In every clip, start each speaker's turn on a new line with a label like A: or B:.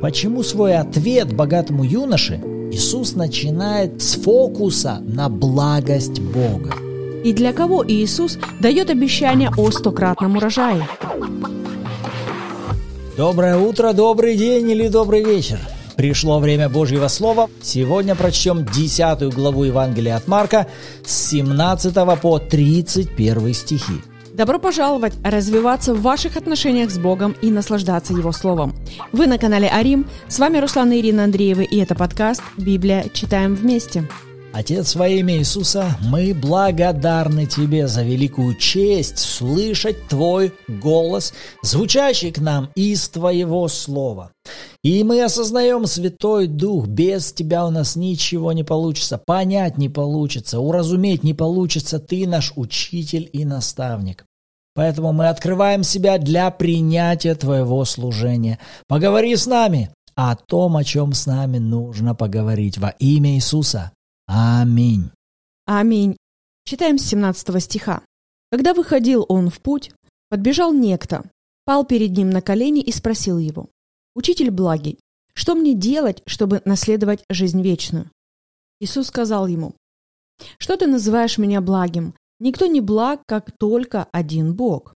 A: почему свой ответ богатому юноше Иисус начинает с фокуса на благость Бога.
B: И для кого Иисус дает обещание о стократном урожае?
A: Доброе утро, добрый день или добрый вечер. Пришло время Божьего Слова. Сегодня прочтем 10 главу Евангелия от Марка с 17 по 31 стихи.
B: Добро пожаловать развиваться в ваших отношениях с Богом и наслаждаться Его Словом. Вы на канале Арим, с вами Руслан и Ирина Андреева, и это подкаст «Библия. Читаем вместе».
A: Отец, во имя Иисуса, мы благодарны Тебе за великую честь слышать Твой голос, звучащий к нам из Твоего Слова. И мы осознаем, Святой Дух, без Тебя у нас ничего не получится, понять не получится, уразуметь не получится. Ты наш учитель и наставник. Поэтому мы открываем себя для принятия Твоего служения. Поговори с нами о том, о чем с нами нужно поговорить во имя Иисуса. Аминь.
B: Аминь. Читаем с 17 стиха. Когда выходил он в путь, подбежал некто, пал перед ним на колени и спросил его, «Учитель благий, что мне делать, чтобы наследовать жизнь вечную?» Иисус сказал ему, «Что ты называешь меня благим? Никто не благ, как только один Бог.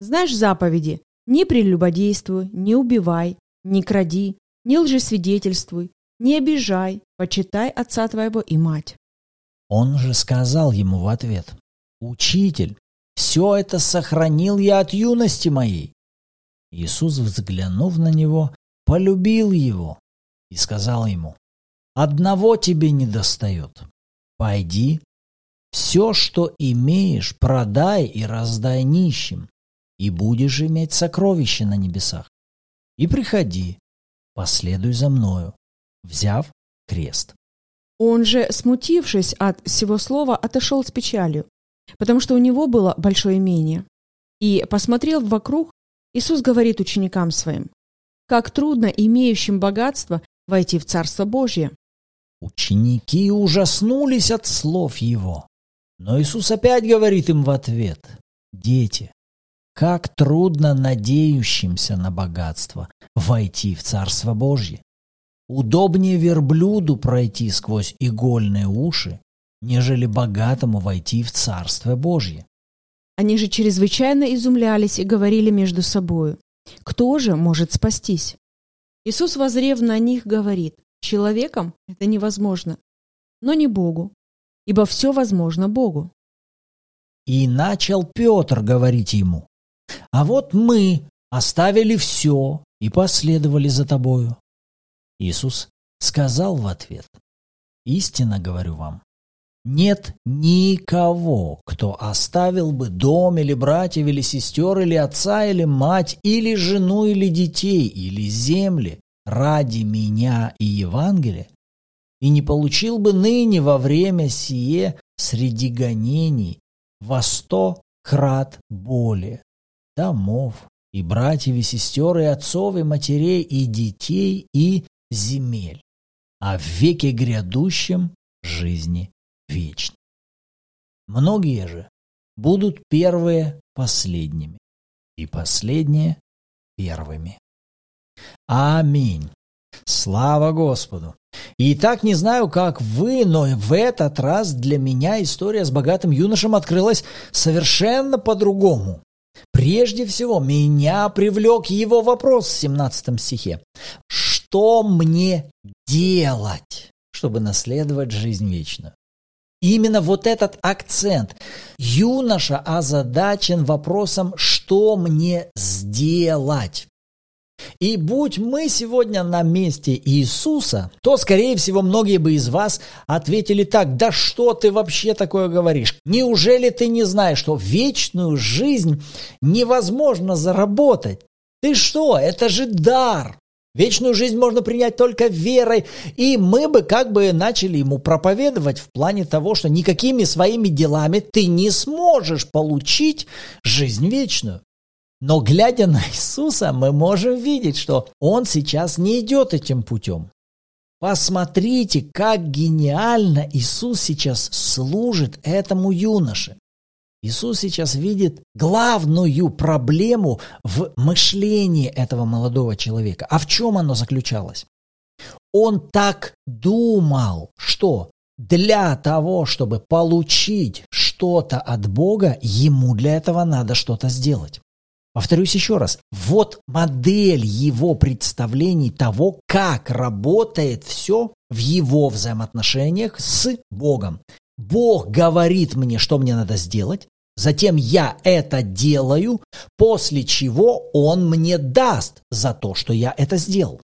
B: Знаешь заповеди, не прелюбодействуй, не убивай, не кради, не лжесвидетельствуй, не обижай, почитай отца твоего и мать.
A: Он же сказал ему в ответ, «Учитель, все это сохранил я от юности моей». Иисус, взглянув на него, полюбил его и сказал ему, «Одного тебе не достает. Пойди, все, что имеешь, продай и раздай нищим, и будешь иметь сокровища на небесах. И приходи, последуй за мною взяв крест.
B: Он же, смутившись от всего слова, отошел с печалью, потому что у него было большое имение. И, посмотрел вокруг, Иисус говорит ученикам своим, как трудно имеющим богатство войти в Царство Божье.
A: Ученики ужаснулись от слов его. Но Иисус опять говорит им в ответ, «Дети, как трудно надеющимся на богатство войти в Царство Божье. Удобнее верблюду пройти сквозь игольные уши, нежели богатому войти в Царство Божье.
B: Они же чрезвычайно изумлялись и говорили между собою, кто же может спастись? Иисус, возрев на них, говорит, человеком это невозможно, но не Богу, ибо все возможно Богу.
A: И начал Петр говорить ему, а вот мы оставили все и последовали за тобою. Иисус сказал в ответ, «Истинно говорю вам, нет никого, кто оставил бы дом или братьев, или сестер, или отца, или мать, или жену, или детей, или земли ради меня и Евангелия, и не получил бы ныне во время сие среди гонений во сто крат более домов, и братьев, и сестер, и отцов, и матерей, и детей, и земель, а в веке грядущем жизни вечной. Многие же будут первые последними, и последние первыми. Аминь. Слава Господу! И так не знаю, как вы, но в этот раз для меня история с богатым юношем открылась совершенно по-другому. Прежде всего, меня привлек его вопрос в 17 стихе что мне делать, чтобы наследовать жизнь вечную. Именно вот этот акцент. Юноша озадачен вопросом, что мне сделать. И будь мы сегодня на месте Иисуса, то, скорее всего, многие бы из вас ответили так, да что ты вообще такое говоришь? Неужели ты не знаешь, что вечную жизнь невозможно заработать? Ты что, это же дар. Вечную жизнь можно принять только верой. И мы бы как бы начали ему проповедовать в плане того, что никакими своими делами ты не сможешь получить жизнь вечную. Но глядя на Иисуса, мы можем видеть, что Он сейчас не идет этим путем. Посмотрите, как гениально Иисус сейчас служит этому юноше. Иисус сейчас видит главную проблему в мышлении этого молодого человека. А в чем оно заключалось? Он так думал, что для того, чтобы получить что-то от Бога, ему для этого надо что-то сделать. Повторюсь еще раз, вот модель его представлений того, как работает все в его взаимоотношениях с Богом. Бог говорит мне, что мне надо сделать, затем я это делаю, после чего Он мне даст за то, что я это сделал.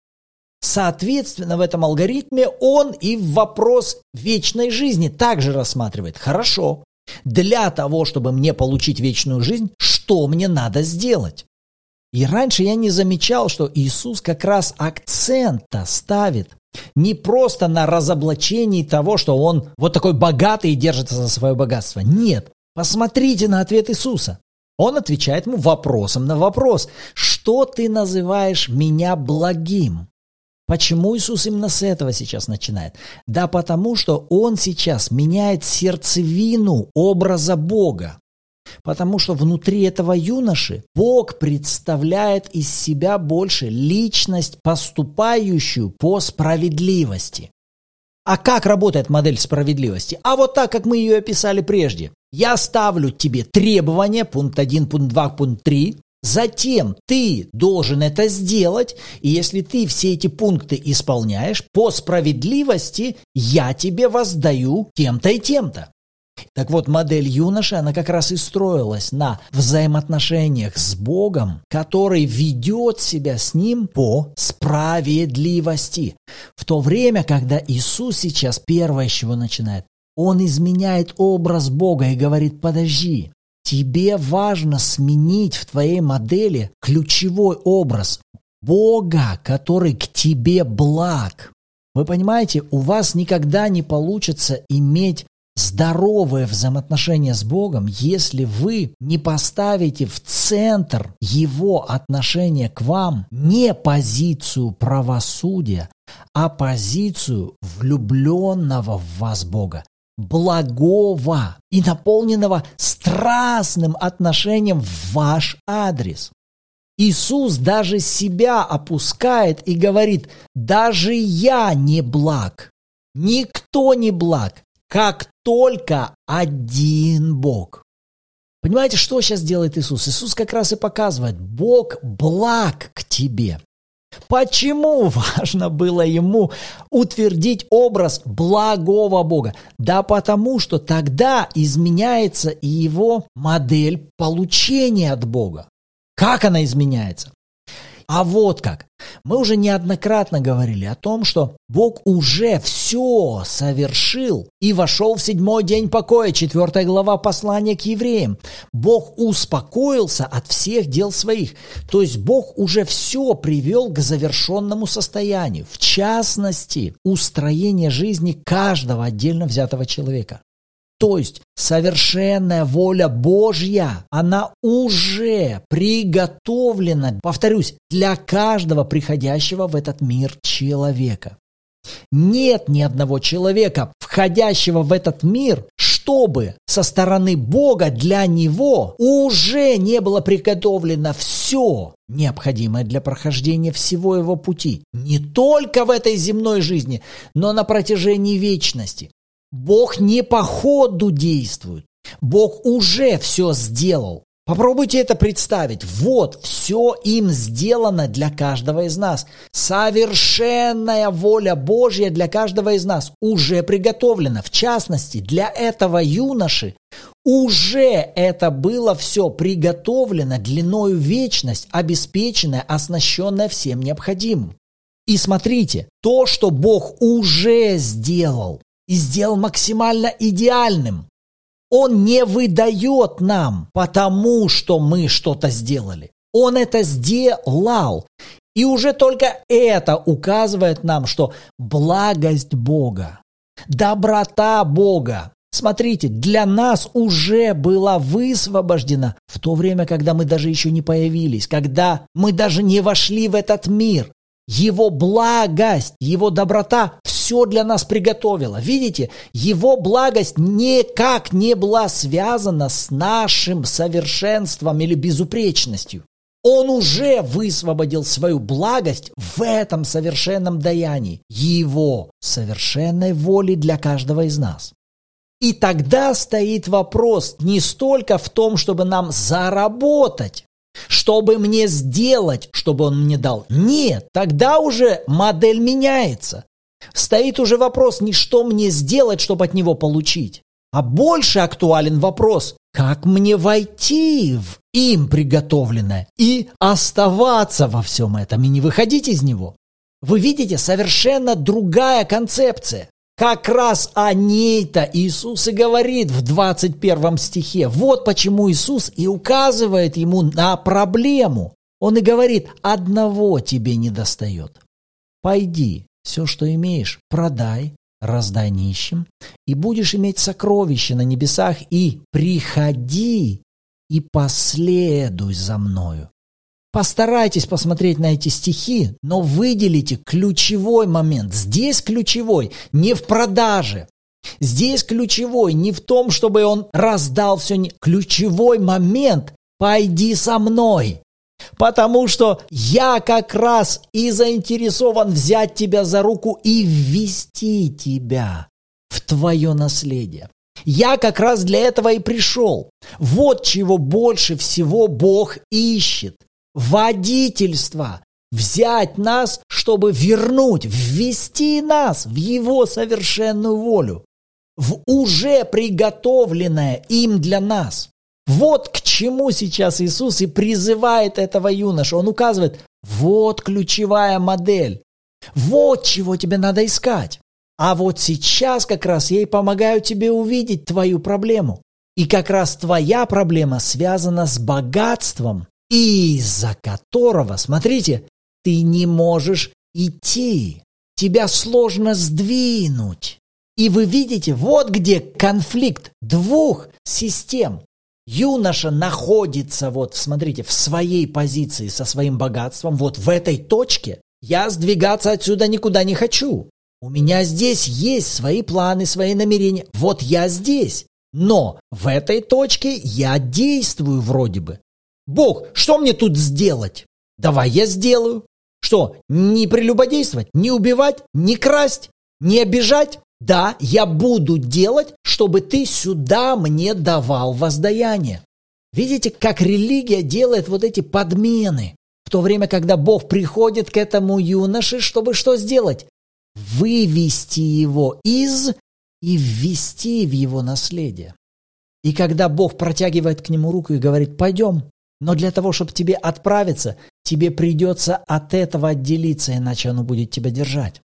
A: Соответственно, в этом алгоритме он и вопрос вечной жизни также рассматривает. Хорошо, для того, чтобы мне получить вечную жизнь, что мне надо сделать? И раньше я не замечал, что Иисус как раз акцент-то ставит не просто на разоблачении того, что он вот такой богатый и держится за свое богатство. Нет, посмотрите на ответ Иисуса. Он отвечает ему вопросом на вопрос. Что ты называешь меня благим? Почему Иисус именно с этого сейчас начинает? Да потому, что Он сейчас меняет сердцевину образа Бога. Потому что внутри этого юноши Бог представляет из себя больше личность, поступающую по справедливости. А как работает модель справедливости? А вот так, как мы ее описали прежде. Я ставлю тебе требования, пункт 1, пункт 2, пункт 3, Затем ты должен это сделать, и если ты все эти пункты исполняешь, по справедливости я тебе воздаю тем-то и тем-то. Так вот, модель юноши, она как раз и строилась на взаимоотношениях с Богом, который ведет себя с ним по справедливости. В то время, когда Иисус сейчас первое, с чего начинает, он изменяет образ Бога и говорит, подожди, тебе важно сменить в твоей модели ключевой образ Бога, который к тебе благ. Вы понимаете, у вас никогда не получится иметь здоровое взаимоотношение с Богом, если вы не поставите в центр Его отношения к вам не позицию правосудия, а позицию влюбленного в вас Бога, благого и наполненного страстным отношением в ваш адрес. Иисус даже себя опускает и говорит, даже я не благ, никто не благ, как только один Бог. Понимаете, что сейчас делает Иисус? Иисус как раз и показывает, Бог благ к тебе. Почему важно было ему утвердить образ благого Бога? Да потому, что тогда изменяется и его модель получения от Бога. Как она изменяется? А вот как. Мы уже неоднократно говорили о том, что Бог уже все совершил и вошел в седьмой день покоя, четвертая глава послания к евреям. Бог успокоился от всех дел своих. То есть Бог уже все привел к завершенному состоянию. В частности, устроение жизни каждого отдельно взятого человека. То есть совершенная воля Божья, она уже приготовлена, повторюсь, для каждого приходящего в этот мир человека. Нет ни одного человека, входящего в этот мир, чтобы со стороны Бога для него уже не было приготовлено все необходимое для прохождения всего его пути. Не только в этой земной жизни, но на протяжении вечности. Бог не по ходу действует. Бог уже все сделал. Попробуйте это представить. Вот, все им сделано для каждого из нас. Совершенная воля Божья для каждого из нас уже приготовлена. В частности, для этого юноши уже это было все приготовлено длиною вечность, обеспеченное, оснащенное всем необходимым. И смотрите, то, что Бог уже сделал, и сделал максимально идеальным. Он не выдает нам, потому что мы что-то сделали. Он это сделал. И уже только это указывает нам, что благость Бога, доброта Бога, смотрите, для нас уже была высвобождена в то время, когда мы даже еще не появились, когда мы даже не вошли в этот мир. Его благость, его доброта, все для нас приготовило. Видите, Его благость никак не была связана с нашим совершенством или безупречностью. Он уже высвободил свою благость в этом совершенном даянии, Его совершенной воли для каждого из нас. И тогда стоит вопрос не столько в том, чтобы нам заработать, чтобы мне сделать, чтобы он мне дал. Нет, тогда уже модель меняется. Стоит уже вопрос не что мне сделать, чтобы от него получить, а больше актуален вопрос, как мне войти в им приготовленное и оставаться во всем этом и не выходить из него. Вы видите, совершенно другая концепция. Как раз о ней-то Иисус и говорит в 21 стихе. Вот почему Иисус и указывает ему на проблему. Он и говорит, одного тебе не достает. Пойди, все, что имеешь, продай, раздай нищим, и будешь иметь сокровища на небесах, и приходи и последуй за мною. Постарайтесь посмотреть на эти стихи, но выделите ключевой момент. Здесь ключевой не в продаже. Здесь ключевой не в том, чтобы он раздал все. Ключевой момент – пойди со мной. Потому что я как раз и заинтересован взять тебя за руку и ввести тебя в твое наследие. Я как раз для этого и пришел. Вот чего больше всего Бог ищет. Водительство. Взять нас, чтобы вернуть, ввести нас в Его совершенную волю. В уже приготовленное им для нас. Вот к чему сейчас Иисус и призывает этого юноша. Он указывает, вот ключевая модель. Вот чего тебе надо искать. А вот сейчас как раз я и помогаю тебе увидеть твою проблему. И как раз твоя проблема связана с богатством, из-за которого, смотрите, ты не можешь идти. Тебя сложно сдвинуть. И вы видите, вот где конфликт двух систем. Юноша находится, вот, смотрите, в своей позиции со своим богатством, вот в этой точке. Я сдвигаться отсюда никуда не хочу. У меня здесь есть свои планы, свои намерения. Вот я здесь. Но в этой точке я действую вроде бы. Бог, что мне тут сделать? Давай я сделаю. Что, не прелюбодействовать, не убивать, не красть, не обижать? Да, я буду делать, чтобы ты сюда мне давал воздаяние. Видите, как религия делает вот эти подмены? В то время, когда Бог приходит к этому юноше, чтобы что сделать? вывести его из и ввести в его наследие. И когда Бог протягивает к нему руку и говорит, пойдем, но для того, чтобы тебе отправиться, тебе придется от этого отделиться, иначе оно будет тебя держать.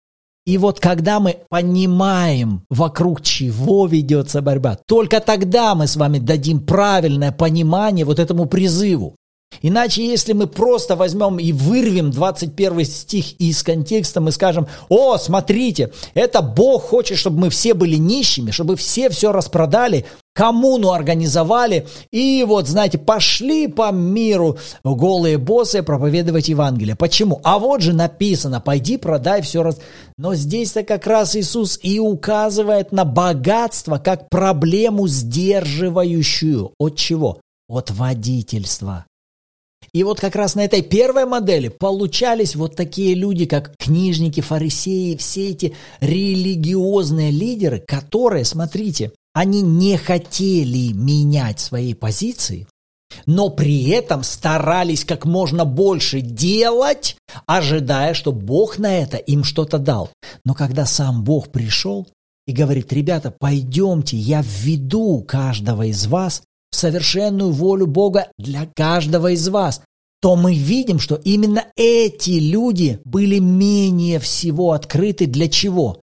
A: И вот когда мы понимаем, вокруг чего ведется борьба, только тогда мы с вами дадим правильное понимание вот этому призыву. Иначе, если мы просто возьмем и вырвем 21 стих из контекста, мы скажем, о, смотрите, это Бог хочет, чтобы мы все были нищими, чтобы все все распродали, коммуну организовали, и вот, знаете, пошли по миру голые боссы проповедовать Евангелие. Почему? А вот же написано, пойди продай все раз. Но здесь-то как раз Иисус и указывает на богатство как проблему сдерживающую. От чего? От водительства. И вот как раз на этой первой модели получались вот такие люди, как книжники, фарисеи, все эти религиозные лидеры, которые, смотрите, они не хотели менять свои позиции, но при этом старались как можно больше делать, ожидая, что Бог на это им что-то дал. Но когда сам Бог пришел и говорит, ребята, пойдемте, я введу каждого из вас совершенную волю Бога для каждого из вас, то мы видим, что именно эти люди были менее всего открыты для чего?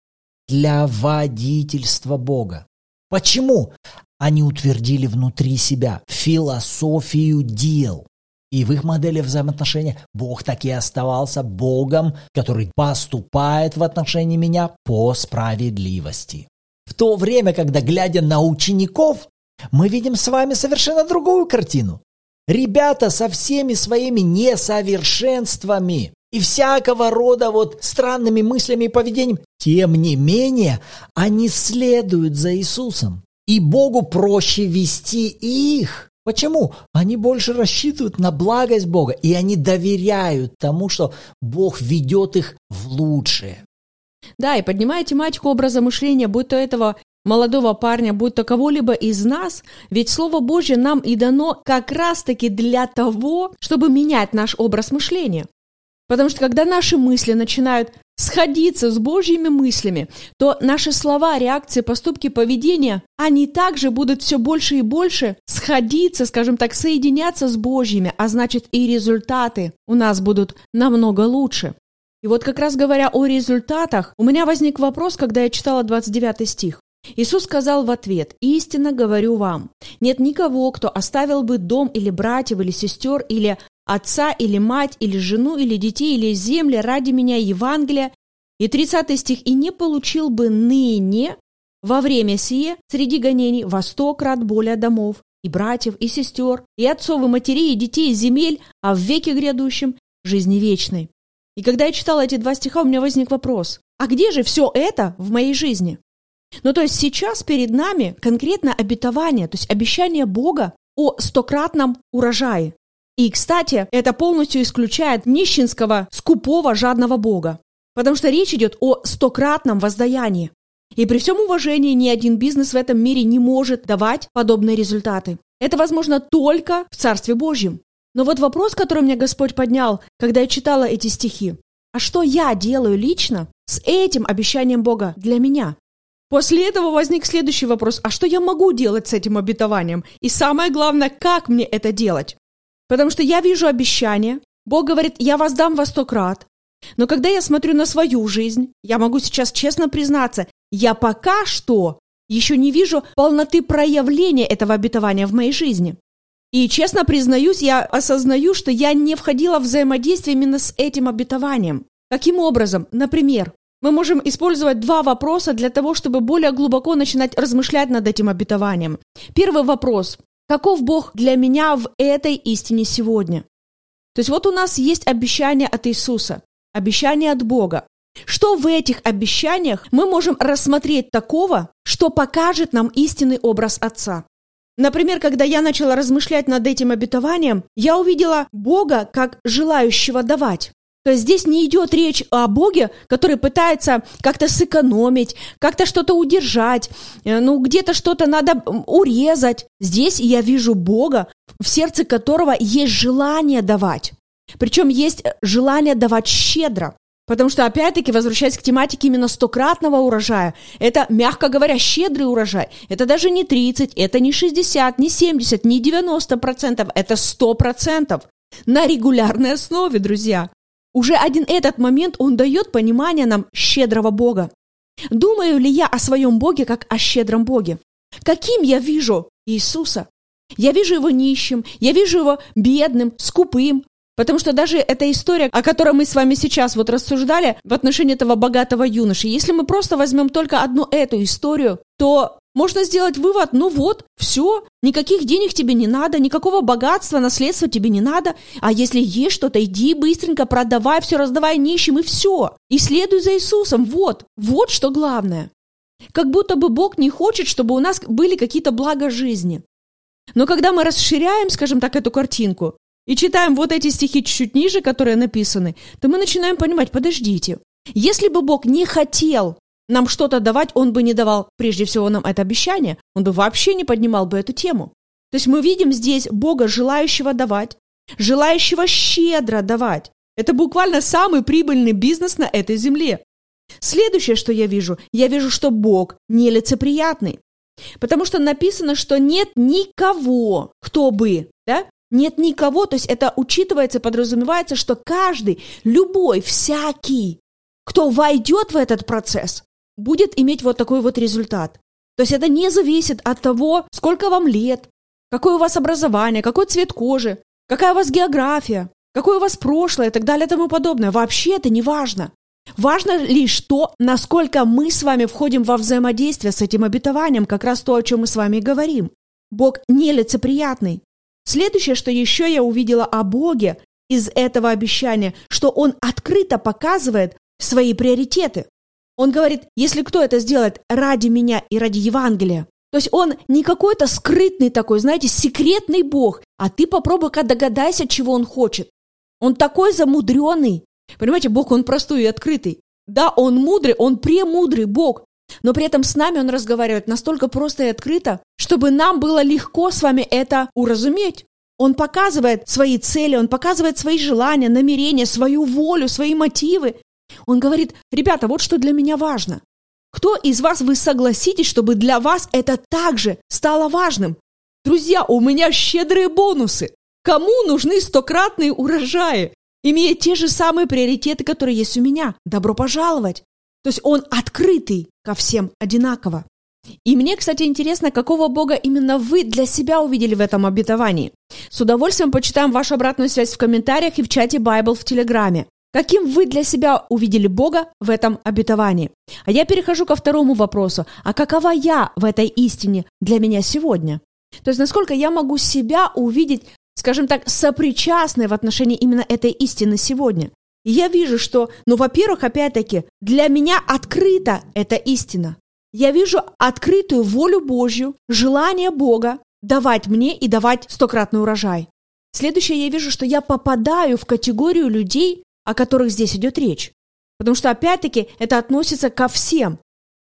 A: Для водительства Бога. Почему? Они утвердили внутри себя философию дел. И в их модели взаимоотношения Бог так и оставался Богом, который поступает в отношении меня по справедливости. В то время, когда, глядя на учеников, мы видим с вами совершенно другую картину. Ребята со всеми своими несовершенствами и всякого рода вот странными мыслями и поведением. Тем не менее, они следуют за Иисусом. И Богу проще вести их. Почему? Они больше рассчитывают на благость Бога, и они доверяют тому, что Бог ведет их в лучшее.
B: Да, и поднимая тематику образа мышления, будь то этого молодого парня, будь то кого-либо из нас, ведь Слово Божье нам и дано как раз-таки для того, чтобы менять наш образ мышления. Потому что когда наши мысли начинают сходиться с Божьими мыслями, то наши слова, реакции, поступки, поведение, они также будут все больше и больше сходиться, скажем так, соединяться с Божьими, а значит и результаты у нас будут намного лучше. И вот как раз говоря о результатах, у меня возник вопрос, когда я читала 29 стих. Иисус сказал в ответ, «Истинно говорю вам, нет никого, кто оставил бы дом или братьев, или сестер, или отца, или мать, или жену, или детей, или земли ради меня Евангелия». И 30 стих, «И не получил бы ныне во время сие среди гонений во сто крат более домов, и братьев, и сестер, и отцов, и матерей, и детей, и земель, а в веке грядущем жизни вечной». И когда я читала эти два стиха, у меня возник вопрос, а где же все это в моей жизни? Ну, то есть сейчас перед нами конкретно обетование, то есть обещание Бога о стократном урожае. И, кстати, это полностью исключает нищенского, скупого, жадного Бога. Потому что речь идет о стократном воздаянии. И при всем уважении ни один бизнес в этом мире не может давать подобные результаты. Это возможно только в Царстве Божьем. Но вот вопрос, который мне Господь поднял, когда я читала эти стихи. А что я делаю лично с этим обещанием Бога для меня? После этого возник следующий вопрос. А что я могу делать с этим обетованием? И самое главное, как мне это делать? Потому что я вижу обещание. Бог говорит, я вас дам во сто крат. Но когда я смотрю на свою жизнь, я могу сейчас честно признаться, я пока что еще не вижу полноты проявления этого обетования в моей жизни. И честно признаюсь, я осознаю, что я не входила в взаимодействие именно с этим обетованием. Каким образом? Например, мы можем использовать два вопроса для того, чтобы более глубоко начинать размышлять над этим обетованием. Первый вопрос. Каков Бог для меня в этой истине сегодня? То есть вот у нас есть обещание от Иисуса, обещание от Бога. Что в этих обещаниях мы можем рассмотреть такого, что покажет нам истинный образ Отца? Например, когда я начала размышлять над этим обетованием, я увидела Бога как желающего давать. То есть здесь не идет речь о Боге, который пытается как-то сэкономить, как-то что-то удержать, э, ну где-то что-то надо урезать. Здесь я вижу Бога, в сердце которого есть желание давать. Причем есть желание давать щедро. Потому что, опять-таки, возвращаясь к тематике именно стократного урожая, это, мягко говоря, щедрый урожай. Это даже не 30, это не 60, не 70, не 90 процентов, это 100 процентов. На регулярной основе, друзья. Уже один этот момент, он дает понимание нам щедрого Бога. Думаю ли я о своем Боге, как о щедром Боге? Каким я вижу Иисуса? Я вижу его нищим, я вижу его бедным, скупым, Потому что даже эта история, о которой мы с вами сейчас вот рассуждали в отношении этого богатого юноши, если мы просто возьмем только одну эту историю, то можно сделать вывод, ну вот, все, никаких денег тебе не надо, никакого богатства, наследства тебе не надо, а если есть что-то, иди быстренько продавай все, раздавай нищим и все. И следуй за Иисусом, вот, вот что главное. Как будто бы Бог не хочет, чтобы у нас были какие-то блага жизни. Но когда мы расширяем, скажем так, эту картинку, и читаем вот эти стихи чуть-чуть ниже, которые написаны, то мы начинаем понимать, подождите, если бы Бог не хотел нам что-то давать, Он бы не давал прежде всего нам это обещание, Он бы вообще не поднимал бы эту тему. То есть мы видим здесь Бога, желающего давать, желающего щедро давать. Это буквально самый прибыльный бизнес на этой земле. Следующее, что я вижу, я вижу, что Бог нелицеприятный. Потому что написано, что нет никого, кто бы да, нет никого, то есть это учитывается, подразумевается, что каждый, любой, всякий, кто войдет в этот процесс, будет иметь вот такой вот результат. То есть это не зависит от того, сколько вам лет, какое у вас образование, какой цвет кожи, какая у вас география, какое у вас прошлое и так далее и тому подобное. Вообще это не важно. Важно лишь то, насколько мы с вами входим во взаимодействие с этим обетованием, как раз то, о чем мы с вами и говорим. Бог нелицеприятный. Следующее, что еще я увидела о Боге, из этого обещания, что он открыто показывает свои приоритеты. Он говорит, если кто это сделает ради меня и ради Евангелия, то есть он не какой-то скрытный такой, знаете, секретный Бог, а ты попробуй-ка догадайся, чего он хочет. Он такой замудренный. Понимаете, Бог, он простой и открытый. Да, он мудрый, он премудрый Бог, но при этом с нами он разговаривает настолько просто и открыто, чтобы нам было легко с вами это уразуметь. Он показывает свои цели, он показывает свои желания, намерения, свою волю, свои мотивы. Он говорит, ребята, вот что для меня важно. Кто из вас вы согласитесь, чтобы для вас это также стало важным? Друзья, у меня щедрые бонусы. Кому нужны стократные урожаи? имея те же самые приоритеты, которые есть у меня. Добро пожаловать! То есть он открытый ко всем одинаково. И мне, кстати, интересно, какого Бога именно вы для себя увидели в этом обетовании. С удовольствием почитаем вашу обратную связь в комментариях и в чате Bible в Телеграме. Каким вы для себя увидели Бога в этом обетовании? А я перехожу ко второму вопросу. А какова я в этой истине для меня сегодня? То есть насколько я могу себя увидеть скажем так, сопричастны в отношении именно этой истины сегодня. И я вижу, что, ну, во-первых, опять-таки, для меня открыта эта истина. Я вижу открытую волю Божью, желание Бога давать мне и давать стократный урожай. Следующее, я вижу, что я попадаю в категорию людей, о которых здесь идет речь. Потому что, опять-таки, это относится ко всем.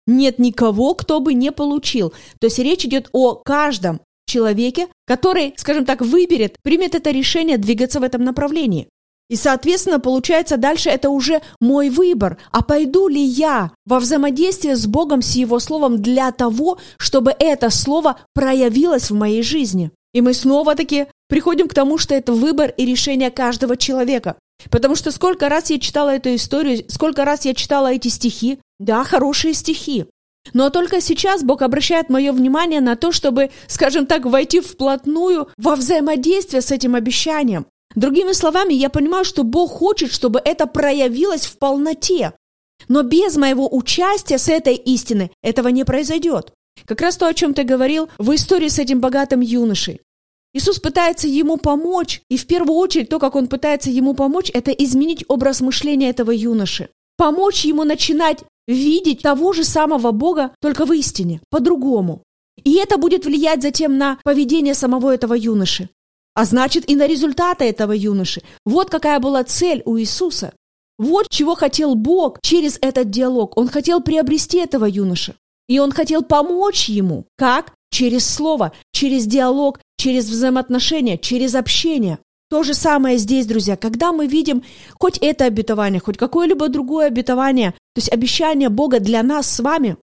B: Нет никого, кто бы не получил. То есть речь идет о каждом человеке, который, скажем так, выберет, примет это решение двигаться в этом направлении. И, соответственно, получается, дальше это уже мой выбор. А пойду ли я во взаимодействие с Богом, с Его Словом для того, чтобы это Слово проявилось в моей жизни? И мы снова-таки приходим к тому, что это выбор и решение каждого человека. Потому что сколько раз я читала эту историю, сколько раз я читала эти стихи, да, хорошие стихи. Но только сейчас Бог обращает мое внимание на то, чтобы, скажем так, войти вплотную во взаимодействие с этим обещанием. Другими словами, я понимаю, что Бог хочет, чтобы это проявилось в полноте. Но без моего участия с этой истиной этого не произойдет. Как раз то, о чем ты говорил в истории с этим богатым юношей. Иисус пытается ему помочь, и в первую очередь то, как он пытается ему помочь, это изменить образ мышления этого юноши. Помочь ему начинать видеть того же самого Бога, только в истине, по-другому. И это будет влиять затем на поведение самого этого юноши. А значит и на результаты этого юноши. Вот какая была цель у Иисуса. Вот чего хотел Бог через этот диалог. Он хотел приобрести этого юноша. И он хотел помочь ему. Как? Через слово, через диалог, через взаимоотношения, через общение. То же самое здесь, друзья. Когда мы видим хоть это обетование, хоть какое-либо другое обетование, то есть обещание Бога для нас с вами,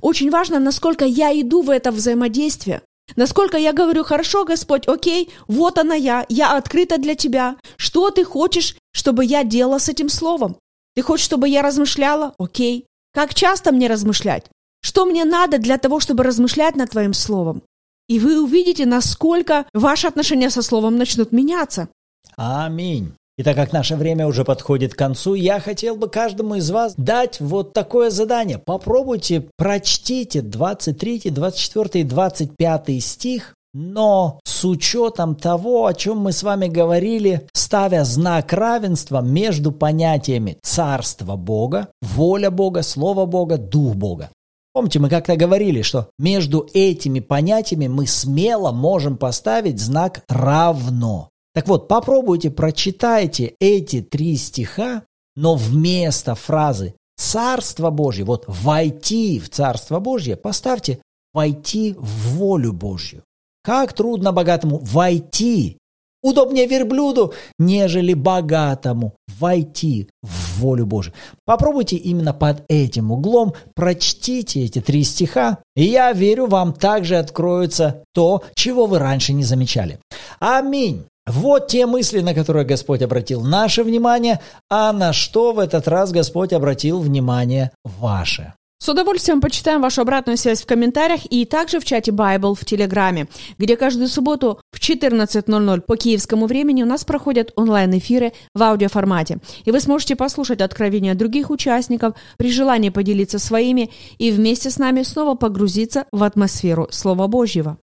B: очень важно, насколько я иду в это взаимодействие. Насколько я говорю, хорошо, Господь, окей, вот она я, я открыта для Тебя. Что Ты хочешь, чтобы я делала с этим словом? Ты хочешь, чтобы я размышляла? Окей. Как часто мне размышлять? Что мне надо для того, чтобы размышлять над Твоим словом? И вы увидите, насколько ваши отношения со Словом начнут меняться.
A: Аминь. И так как наше время уже подходит к концу, я хотел бы каждому из вас дать вот такое задание. Попробуйте, прочтите 23, 24 и 25 стих, но с учетом того, о чем мы с вами говорили, ставя знак равенства между понятиями Царство Бога, воля Бога, Слово Бога, Дух Бога. Помните, мы как-то говорили, что между этими понятиями мы смело можем поставить знак «равно». Так вот, попробуйте, прочитайте эти три стиха, но вместо фразы «Царство Божье», вот «войти в Царство Божье», поставьте «войти в волю Божью». Как трудно богатому войти Удобнее верблюду, нежели богатому войти в волю Божию. Попробуйте именно под этим углом, прочтите эти три стиха, и я верю, вам также откроется то, чего вы раньше не замечали. Аминь. Вот те мысли, на которые Господь обратил наше внимание, а на что в этот раз Господь обратил внимание ваше.
B: С удовольствием почитаем вашу обратную связь в комментариях и также в чате Bible в Телеграме, где каждую субботу в 14.00 по киевскому времени у нас проходят онлайн-эфиры в аудиоформате. И вы сможете послушать откровения других участников, при желании поделиться своими и вместе с нами снова погрузиться в атмосферу Слова Божьего.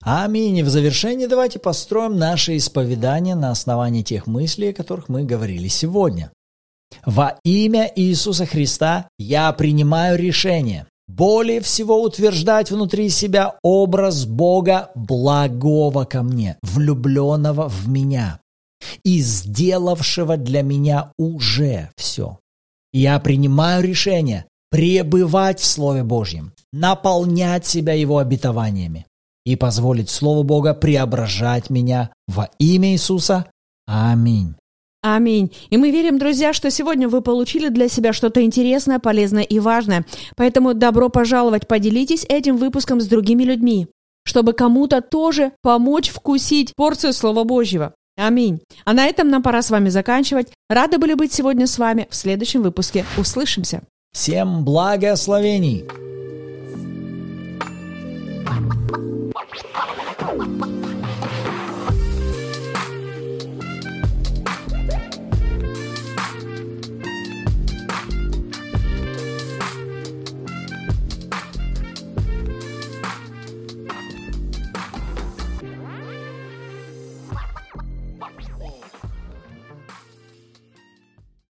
A: Аминь. И в завершении давайте построим наше исповедание на основании тех мыслей, о которых мы говорили сегодня. Во имя Иисуса Христа я принимаю решение более всего утверждать внутри себя образ Бога благого ко мне, влюбленного в меня и сделавшего для меня уже все. Я принимаю решение пребывать в Слове Божьем, наполнять себя Его обетованиями и позволить Слову Бога преображать меня во имя Иисуса. Аминь.
B: Аминь. И мы верим, друзья, что сегодня вы получили для себя что-то интересное, полезное и важное. Поэтому добро пожаловать, поделитесь этим выпуском с другими людьми, чтобы кому-то тоже помочь вкусить порцию Слова Божьего. Аминь. А на этом нам пора с вами заканчивать. Рады были быть сегодня с вами. В следующем выпуске услышимся.
A: Всем благословений! Thank you.